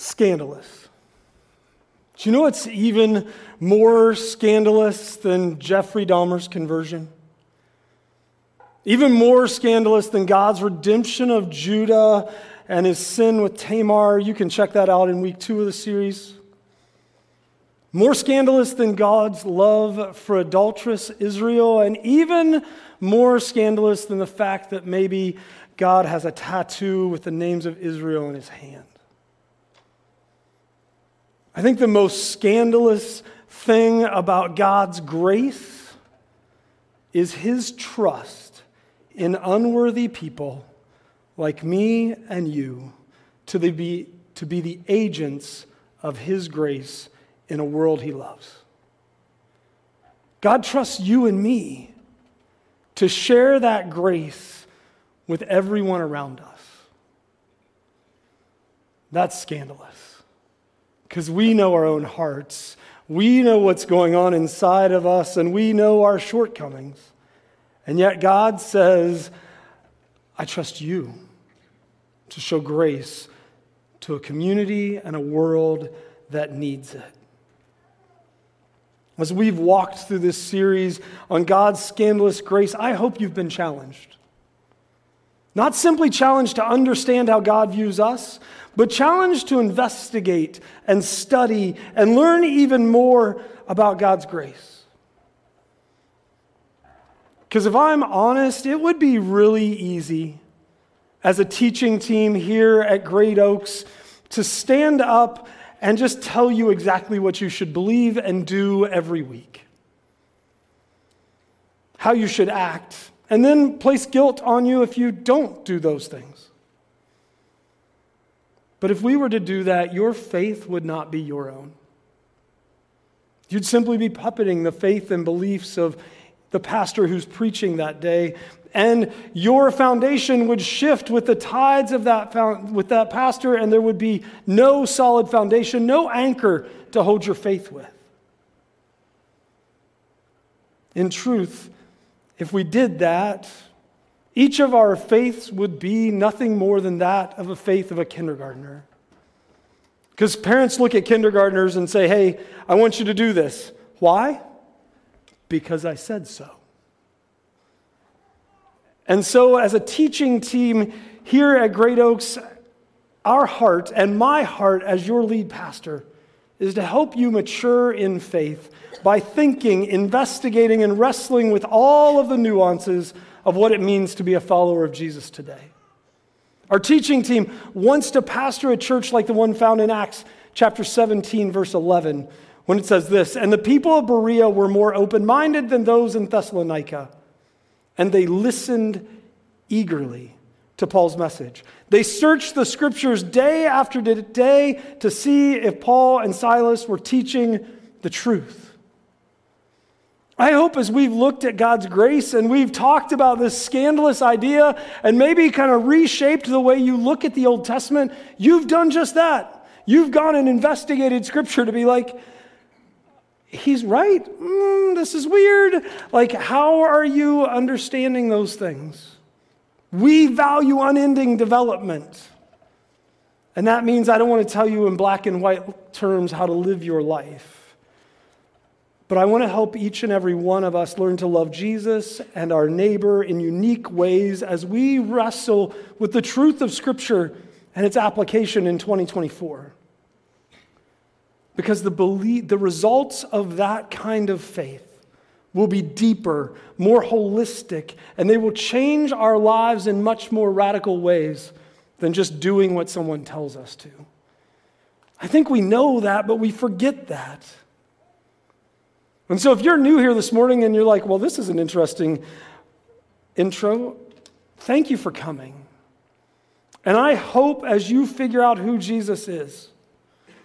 scandalous. Do you know what's even more scandalous than Jeffrey Dahmer's conversion? Even more scandalous than God's redemption of Judah and his sin with Tamar. You can check that out in week two of the series. More scandalous than God's love for adulterous Israel, and even more scandalous than the fact that maybe God has a tattoo with the names of Israel in his hand. I think the most scandalous thing about God's grace is his trust in unworthy people like me and you to be, to be the agents of his grace in a world he loves. God trusts you and me to share that grace with everyone around us. That's scandalous because we know our own hearts. We know what's going on inside of us and we know our shortcomings. And yet God says, I trust you to show grace to a community and a world that needs it. As we've walked through this series on God's scandalous grace, I hope you've been challenged. Not simply challenged to understand how God views us, but challenged to investigate and study and learn even more about God's grace. Because if I'm honest, it would be really easy as a teaching team here at Great Oaks to stand up and just tell you exactly what you should believe and do every week, how you should act, and then place guilt on you if you don't do those things. But if we were to do that, your faith would not be your own. You'd simply be puppeting the faith and beliefs of the pastor who's preaching that day and your foundation would shift with the tides of that with that pastor and there would be no solid foundation no anchor to hold your faith with in truth if we did that each of our faiths would be nothing more than that of a faith of a kindergartner. Because parents look at kindergartners and say hey i want you to do this. Why? Because i said so. And so, as a teaching team here at Great Oaks, our heart and my heart as your lead pastor is to help you mature in faith by thinking, investigating, and wrestling with all of the nuances of what it means to be a follower of Jesus today. Our teaching team wants to pastor a church like the one found in Acts chapter 17, verse 11, when it says this And the people of Berea were more open minded than those in Thessalonica and they listened eagerly to Paul's message. They searched the scriptures day after day to see if Paul and Silas were teaching the truth. I hope as we've looked at God's grace and we've talked about this scandalous idea and maybe kind of reshaped the way you look at the Old Testament, you've done just that. You've gone and investigated scripture to be like, he's right. Mm, this is weird. Like, how are you understanding those things? We value unending development. And that means I don't want to tell you in black and white terms how to live your life. But I want to help each and every one of us learn to love Jesus and our neighbor in unique ways as we wrestle with the truth of Scripture and its application in 2024. Because the, belief, the results of that kind of faith will be deeper, more holistic, and they will change our lives in much more radical ways than just doing what someone tells us to. I think we know that, but we forget that. And so, if you're new here this morning and you're like, well, this is an interesting intro, thank you for coming. And I hope as you figure out who Jesus is,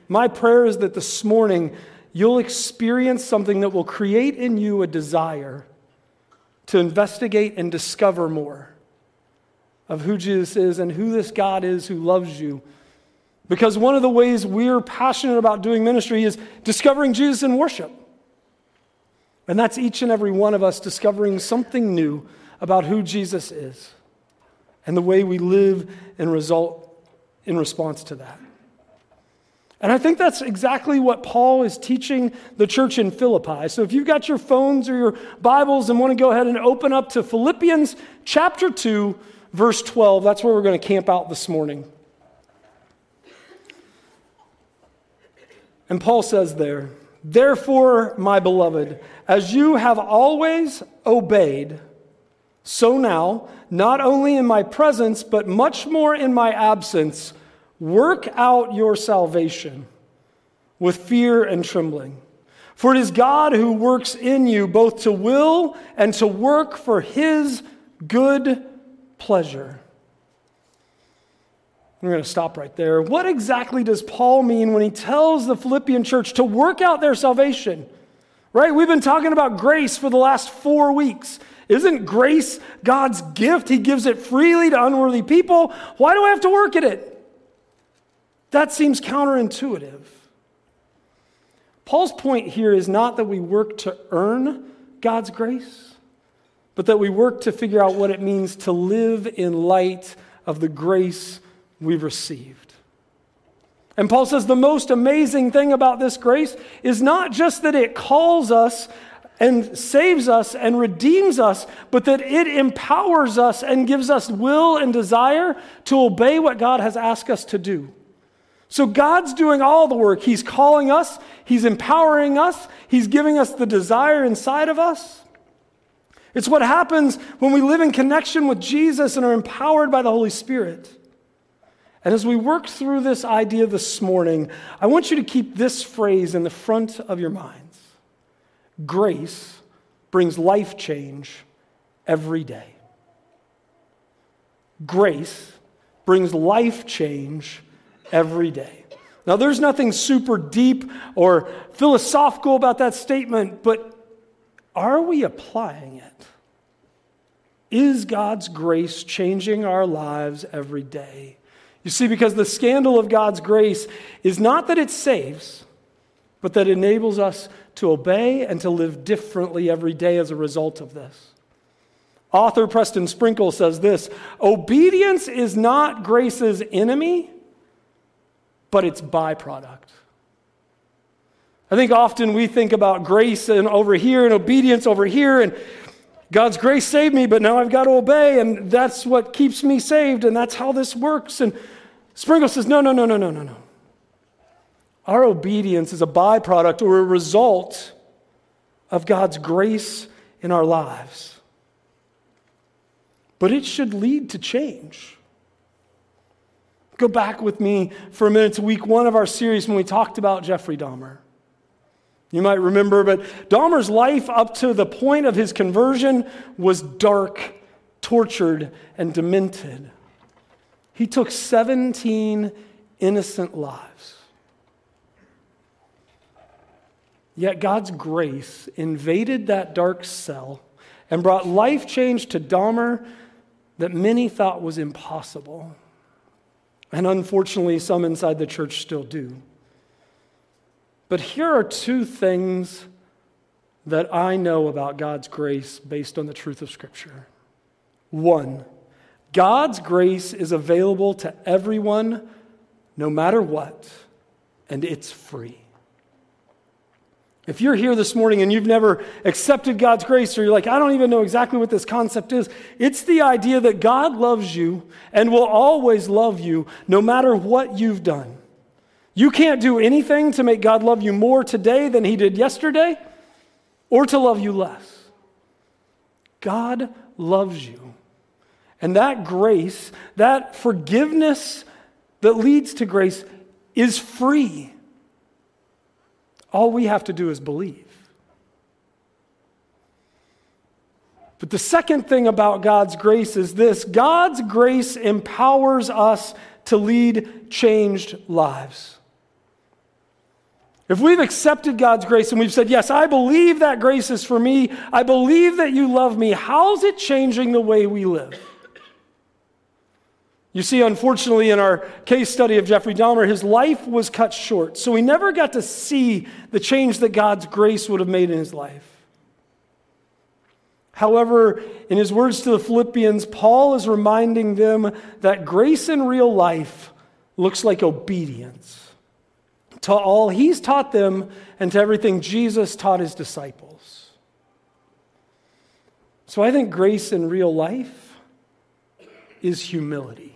my prayer is that this morning you'll experience something that will create in you a desire to investigate and discover more of who Jesus is and who this God is who loves you. Because one of the ways we're passionate about doing ministry is discovering Jesus in worship. And that's each and every one of us discovering something new about who Jesus is and the way we live and result in response to that. And I think that's exactly what Paul is teaching the church in Philippi. So if you've got your phones or your Bibles and want to go ahead and open up to Philippians chapter 2, verse 12, that's where we're going to camp out this morning. And Paul says there, Therefore, my beloved, as you have always obeyed, so now, not only in my presence, but much more in my absence, work out your salvation with fear and trembling. For it is God who works in you both to will and to work for his good pleasure. We're going to stop right there. What exactly does Paul mean when he tells the Philippian church to work out their salvation? Right? We've been talking about grace for the last four weeks. Isn't grace God's gift? He gives it freely to unworthy people. Why do I have to work at it? That seems counterintuitive. Paul's point here is not that we work to earn God's grace, but that we work to figure out what it means to live in light of the grace we've received. And Paul says the most amazing thing about this grace is not just that it calls us and saves us and redeems us, but that it empowers us and gives us will and desire to obey what God has asked us to do. So God's doing all the work. He's calling us, He's empowering us, He's giving us the desire inside of us. It's what happens when we live in connection with Jesus and are empowered by the Holy Spirit. And as we work through this idea this morning, I want you to keep this phrase in the front of your minds grace brings life change every day. Grace brings life change every day. Now, there's nothing super deep or philosophical about that statement, but are we applying it? Is God's grace changing our lives every day? You see, because the scandal of God's grace is not that it saves, but that it enables us to obey and to live differently every day as a result of this. Author Preston Sprinkle says this Obedience is not grace's enemy, but it's byproduct. I think often we think about grace and over here and obedience over here and God's grace saved me, but now I've got to obey, and that's what keeps me saved, and that's how this works. And Sprinkle says, no, no, no, no, no, no, no. Our obedience is a byproduct or a result of God's grace in our lives. But it should lead to change. Go back with me for a minute to week one of our series when we talked about Jeffrey Dahmer. You might remember, but Dahmer's life up to the point of his conversion was dark, tortured, and demented. He took 17 innocent lives. Yet God's grace invaded that dark cell and brought life change to Dahmer that many thought was impossible. And unfortunately, some inside the church still do. But here are two things that I know about God's grace based on the truth of Scripture. One, God's grace is available to everyone, no matter what, and it's free. If you're here this morning and you've never accepted God's grace, or you're like, I don't even know exactly what this concept is, it's the idea that God loves you and will always love you no matter what you've done. You can't do anything to make God love you more today than he did yesterday or to love you less. God loves you. And that grace, that forgiveness that leads to grace, is free. All we have to do is believe. But the second thing about God's grace is this God's grace empowers us to lead changed lives. If we've accepted God's grace and we've said, Yes, I believe that grace is for me, I believe that you love me, how's it changing the way we live? You see, unfortunately, in our case study of Jeffrey Dahmer, his life was cut short. So he never got to see the change that God's grace would have made in his life. However, in his words to the Philippians, Paul is reminding them that grace in real life looks like obedience. to all he's taught them and to everything Jesus taught his disciples. So I think grace in real life is humility.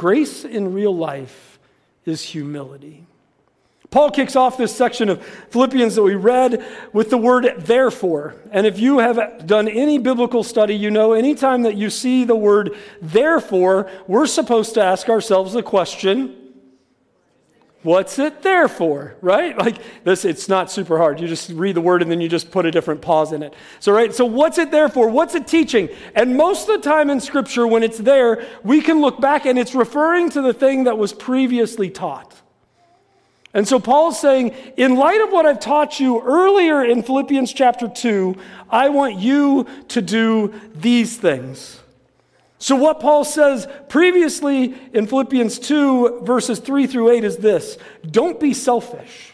Grace in real life is humility. Paul kicks off this section of Philippians that we read with the word therefore. And if you have done any biblical study, you know anytime that you see the word therefore, we're supposed to ask ourselves the question what's it there for right? Like this it's not super hard. You just read the word and then you just put a different pause in it. So right so what's it there for? What's it teaching? And most of the time in scripture when it's there we can look back and it's referring to the thing that was previously taught. And so Paul's saying, in light of what I've taught you earlier in Philippians chapter 2, I want you to do these things. So, what Paul says previously in Philippians 2, verses 3 through 8 is this Don't be selfish.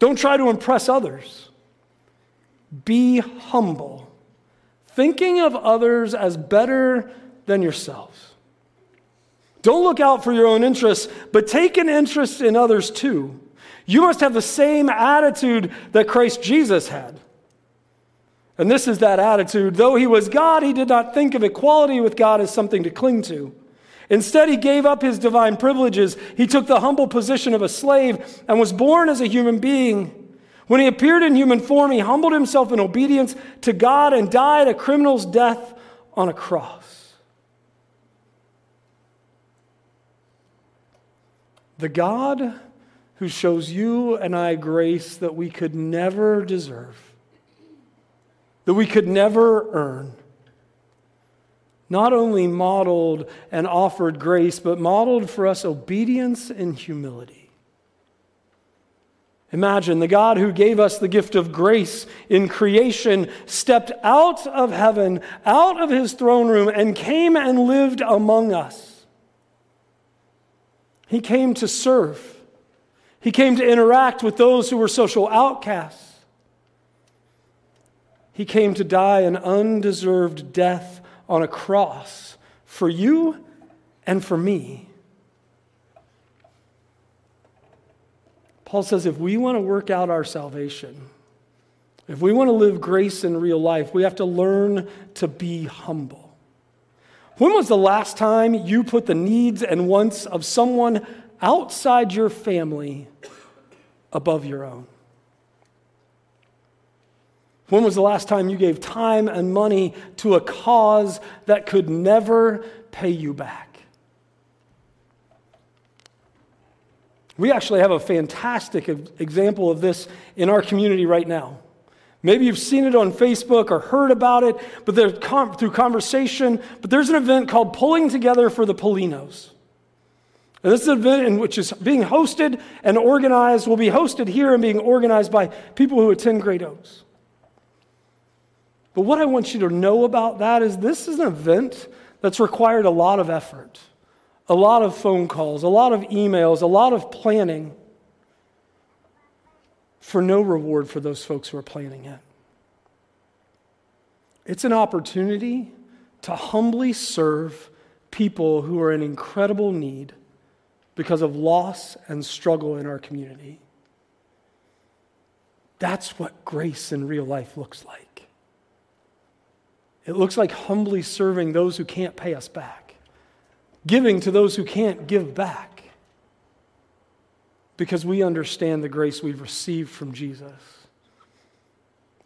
Don't try to impress others. Be humble, thinking of others as better than yourselves. Don't look out for your own interests, but take an interest in others too. You must have the same attitude that Christ Jesus had. And this is that attitude. Though he was God, he did not think of equality with God as something to cling to. Instead, he gave up his divine privileges. He took the humble position of a slave and was born as a human being. When he appeared in human form, he humbled himself in obedience to God and died a criminal's death on a cross. The God who shows you and I grace that we could never deserve, that we could never earn, not only modeled and offered grace, but modeled for us obedience and humility. Imagine the God who gave us the gift of grace in creation stepped out of heaven, out of his throne room, and came and lived among us. He came to serve. He came to interact with those who were social outcasts. He came to die an undeserved death on a cross for you and for me. Paul says if we want to work out our salvation, if we want to live grace in real life, we have to learn to be humble. When was the last time you put the needs and wants of someone outside your family above your own? When was the last time you gave time and money to a cause that could never pay you back? We actually have a fantastic example of this in our community right now. Maybe you've seen it on Facebook or heard about it, but through conversation. But there's an event called Pulling Together for the Polinos. And this is an event which is being hosted and organized, will be hosted here and being organized by people who attend Great Oaks. But what I want you to know about that is this is an event that's required a lot of effort, a lot of phone calls, a lot of emails, a lot of planning for no reward for those folks who are planning it. It's an opportunity to humbly serve people who are in incredible need because of loss and struggle in our community. That's what grace in real life looks like. It looks like humbly serving those who can't pay us back, giving to those who can't give back because we understand the grace we've received from Jesus.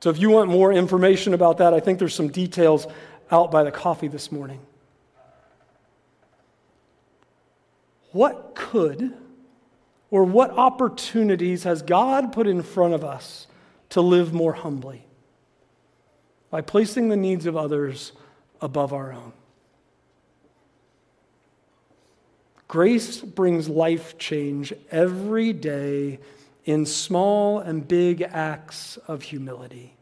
So, if you want more information about that, I think there's some details out by the coffee this morning. What could or what opportunities has God put in front of us to live more humbly? By placing the needs of others above our own. Grace brings life change every day in small and big acts of humility.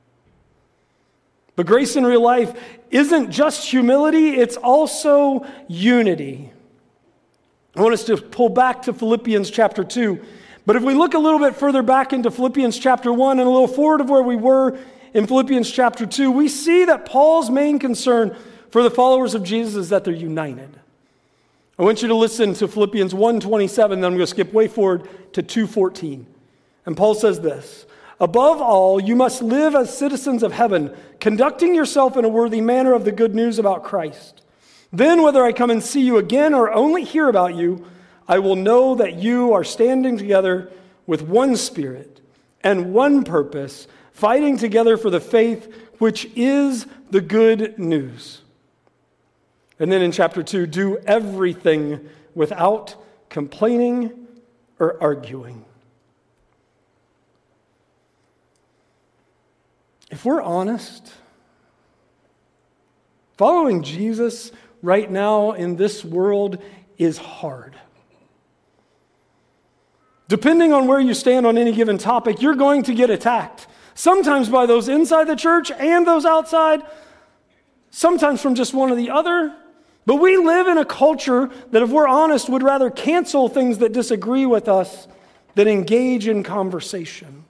But grace in real life isn't just humility, it's also unity. I want us to pull back to Philippians chapter 2. But if we look a little bit further back into Philippians chapter 1 and a little forward of where we were in Philippians chapter 2, we see that Paul's main concern for the followers of Jesus is that they're united. I want you to listen to Philippians 1:27, then I'm going to skip way forward to 2:14. And Paul says this, Above all, you must live as citizens of heaven, conducting yourself in a worthy manner of the good news about Christ. Then, whether I come and see you again or only hear about you, I will know that you are standing together with one spirit and one purpose, fighting together for the faith which is the good news. And then in chapter 2, do everything without complaining or arguing. If we're honest, following Jesus right now in this world is hard. Depending on where you stand on any given topic, you're going to get attacked. Sometimes by those inside the church and those outside, sometimes from just one or the other. But we live in a culture that, if we're honest, would rather cancel things that disagree with us than engage in conversation.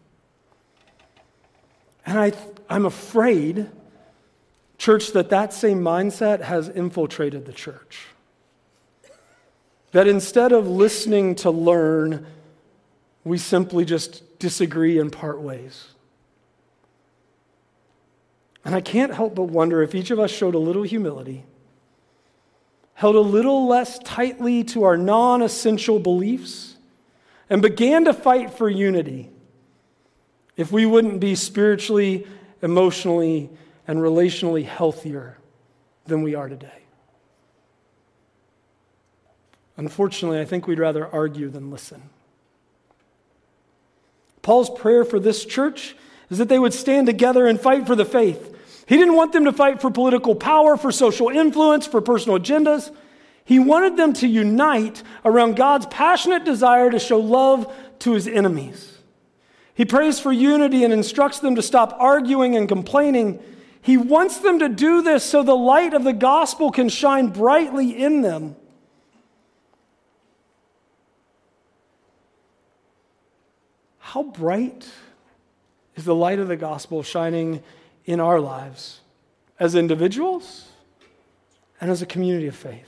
And I, I'm afraid, church, that that same mindset has infiltrated the church. That instead of listening to learn, we simply just disagree and part ways. And I can't help but wonder if each of us showed a little humility, held a little less tightly to our non essential beliefs, and began to fight for unity, if we wouldn't be spiritually, emotionally, and relationally healthier than we are today. Unfortunately, I think we'd rather argue than listen. Paul's prayer for this church is that they would stand together and fight for the faith. He didn't want them to fight for political power, for social influence, for personal agendas. He wanted them to unite around God's passionate desire to show love to his enemies. He prays for unity and instructs them to stop arguing and complaining. He wants them to do this so the light of the gospel can shine brightly in them. How bright is the light of the gospel shining in our lives as individuals and as a community of faith?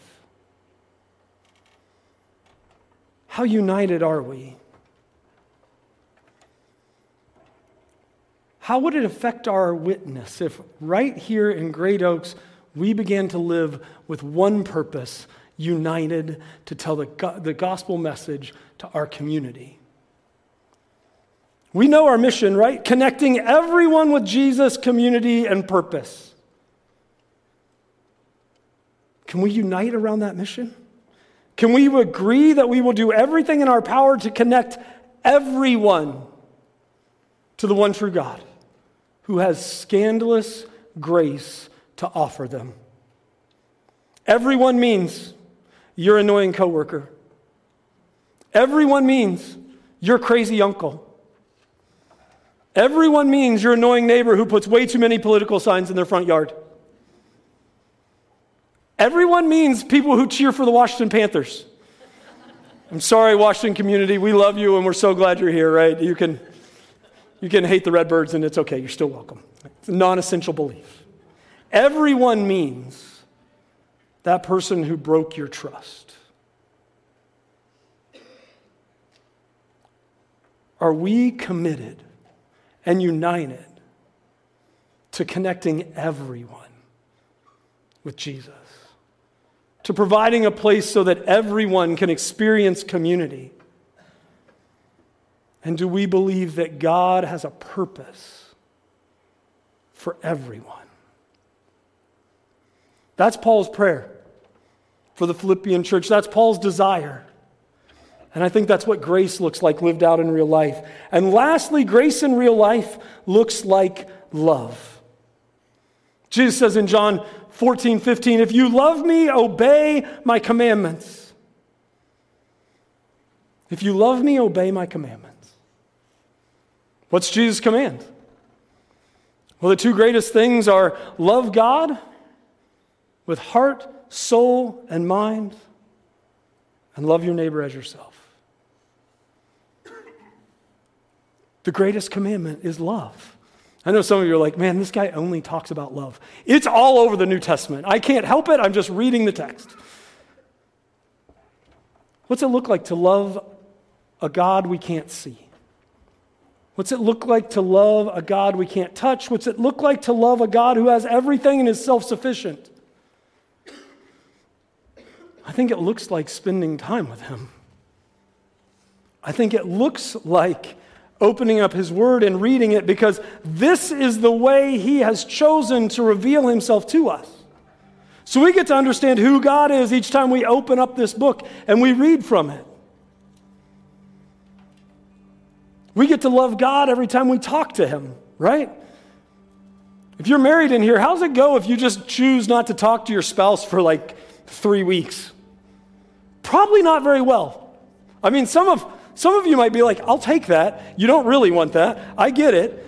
How united are we? How would it affect our witness if right here in Great Oaks we began to live with one purpose, united to tell the, the gospel message to our community? We know our mission, right? Connecting everyone with Jesus, community, and purpose. Can we unite around that mission? Can we agree that we will do everything in our power to connect everyone to the one true God who has scandalous grace to offer them? Everyone means your annoying coworker. Everyone means your crazy uncle. Everyone means your annoying neighbor who puts way too many political signs in their front yard. Everyone means people who cheer for the Washington Panthers. I'm sorry, Washington community. We love you and we're so glad you're here, right? You can, you can hate the Redbirds and it's okay. You're still welcome. It's a non essential belief. Everyone means that person who broke your trust. Are we committed and united to connecting everyone with Jesus, to providing a place so that everyone can experience community. And do we believe that God has a purpose for everyone? That's Paul's prayer for the Philippian church. That's Paul's desire. And I think that's what grace looks like lived out in real life. And lastly, grace in real life looks like love. Jesus says in John 14, 15, if you love me, obey my commandments. If you love me, obey my commandments. What's Jesus' command? Well, the two greatest things are love God with heart, soul, and mind, and love your neighbor as yourself. The greatest commandment is love. I know some of you are like, man, this guy only talks about love. It's all over the New Testament. I can't help it. I'm just reading the text. What's it look like to love a God we can't see? What's it look like to love a God we can't touch? What's it look like to love a God who has everything and is self sufficient? I think it looks like spending time with Him. I think it looks like opening up His Word and reading it because this is the way He has chosen to reveal Himself to us. So we get to understand who God is each time we open up this book and we read from it. We get to love God every time we talk to Him, right? If you're married in here, how's it go if you just choose not to talk to your spouse for like three weeks? Probably not very well. I mean, some of, some of you might be like, I'll take that. You don't really want that. I get it.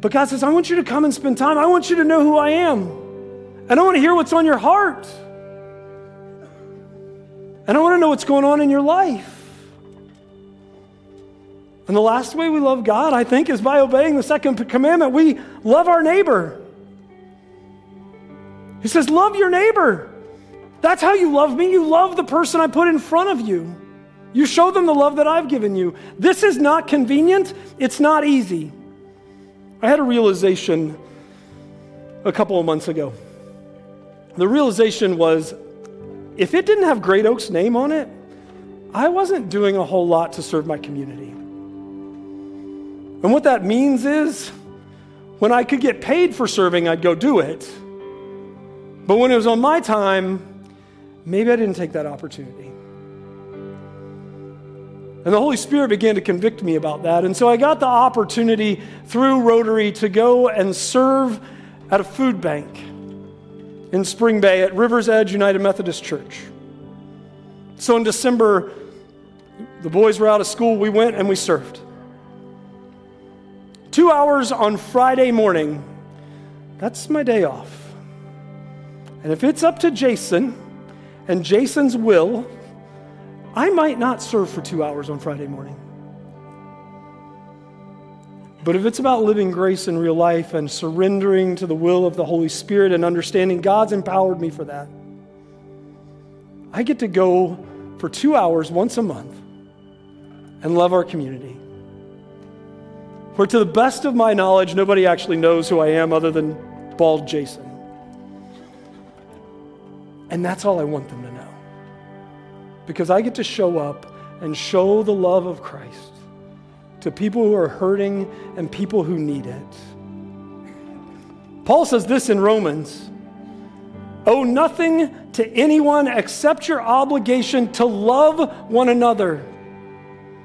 But God says, I want you to come and spend time. I want you to know who I am. And I want to hear what's on your heart. And I want to know what's going on in your life. And the last way we love God, I think, is by obeying the second commandment. We love our neighbor. He says, Love your neighbor. That's how you love me. You love the person I put in front of you. You show them the love that I've given you. This is not convenient, it's not easy. I had a realization a couple of months ago. The realization was if it didn't have Great Oak's name on it, I wasn't doing a whole lot to serve my community. And what that means is when I could get paid for serving, I'd go do it. But when it was on my time, maybe I didn't take that opportunity. And the Holy Spirit began to convict me about that. And so I got the opportunity through Rotary to go and serve at a food bank in Spring Bay at River's Edge United Methodist Church. So in December, the boys were out of school. We went and we served. Two hours on Friday morning, that's my day off. And if it's up to Jason and Jason's will, I might not serve for two hours on Friday morning. But if it's about living grace in real life and surrendering to the will of the Holy Spirit and understanding God's empowered me for that, I get to go for two hours once a month and love our community. For to the best of my knowledge, nobody actually knows who I am other than bald Jason. And that's all I want them to know. Because I get to show up and show the love of Christ to people who are hurting and people who need it. Paul says this in Romans Owe nothing to anyone except your obligation to love one another.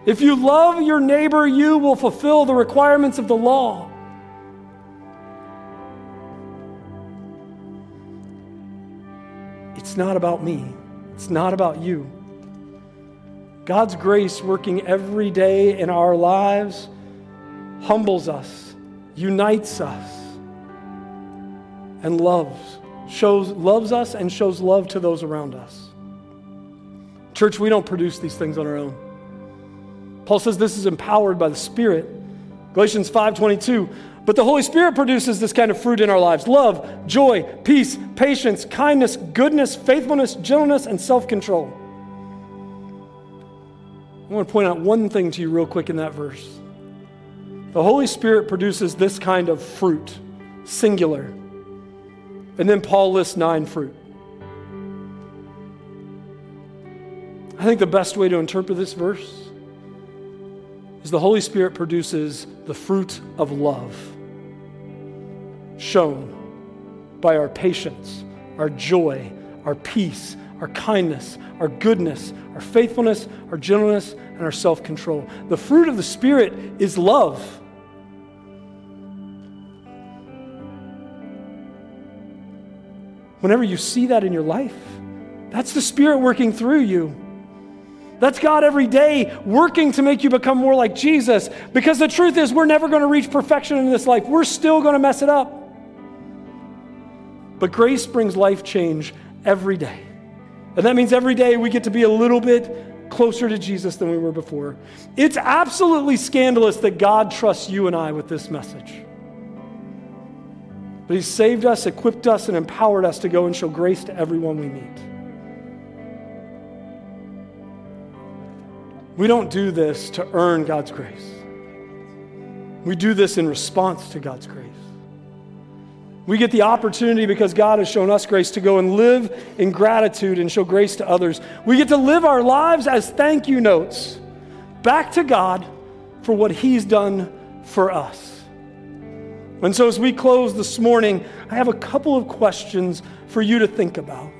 If you love your neighbor, you will fulfill the requirements of the law. It's not about me, it's not about you. God's grace working every day in our lives humbles us, unites us, and loves. Shows loves us and shows love to those around us. Church, we don't produce these things on our own. Paul says this is empowered by the Spirit. Galatians 5:22. But the Holy Spirit produces this kind of fruit in our lives: love, joy, peace, patience, kindness, goodness, faithfulness, gentleness, and self-control. I want to point out one thing to you real quick in that verse. The Holy Spirit produces this kind of fruit, singular. And then Paul lists nine fruit. I think the best way to interpret this verse is the Holy Spirit produces the fruit of love shown by our patience, our joy, our peace, our kindness, our goodness, our faithfulness, our gentleness, and our self control. The fruit of the Spirit is love. Whenever you see that in your life, that's the Spirit working through you. That's God every day working to make you become more like Jesus. Because the truth is, we're never going to reach perfection in this life. We're still going to mess it up. But grace brings life change every day. And that means every day we get to be a little bit closer to Jesus than we were before. It's absolutely scandalous that God trusts you and I with this message. But He saved us, equipped us, and empowered us to go and show grace to everyone we meet. We don't do this to earn God's grace. We do this in response to God's grace. We get the opportunity because God has shown us grace to go and live in gratitude and show grace to others. We get to live our lives as thank you notes back to God for what He's done for us. And so, as we close this morning, I have a couple of questions for you to think about.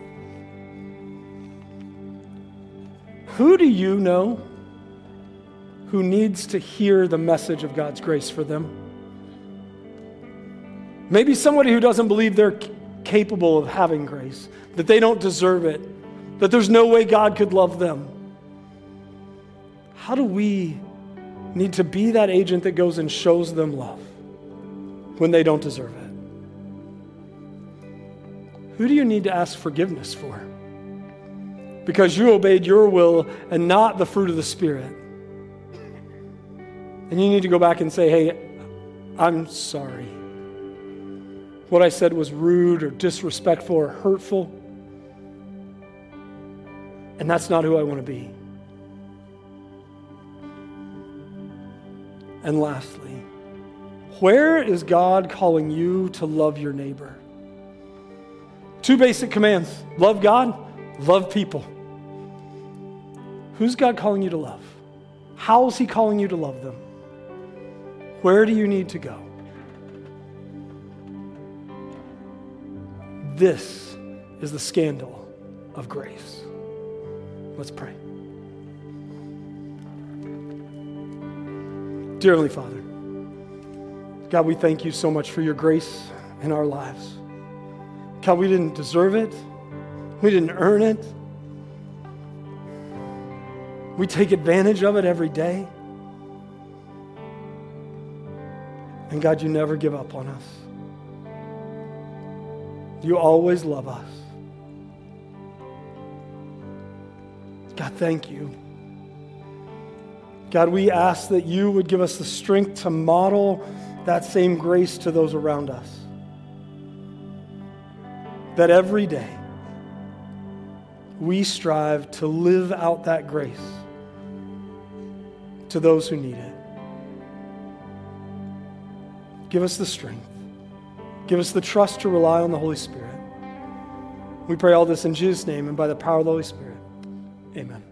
Who do you know who needs to hear the message of God's grace for them? Maybe somebody who doesn't believe they're capable of having grace, that they don't deserve it, that there's no way God could love them. How do we need to be that agent that goes and shows them love when they don't deserve it? Who do you need to ask forgiveness for? Because you obeyed your will and not the fruit of the Spirit. And you need to go back and say, hey, I'm sorry what I said was rude or disrespectful or hurtful. And that's not who I want to be. And lastly, where is God calling you to love your neighbor? Two basic commands love God, love people. Who's God calling you to love? How is He calling you to love them? Where do you need to go? This is the scandal of grace. Let's pray. Dear Heavenly Father, God, we thank you so much for your grace in our lives. God, we didn't deserve it, we didn't earn it. We take advantage of it every day. And God, you never give up on us. You always love us. God, thank you. God, we ask that you would give us the strength to model that same grace to those around us. That every day we strive to live out that grace to those who need it. Give us the strength. Give us the trust to rely on the Holy Spirit. We pray all this in Jesus' name and by the power of the Holy Spirit. Amen.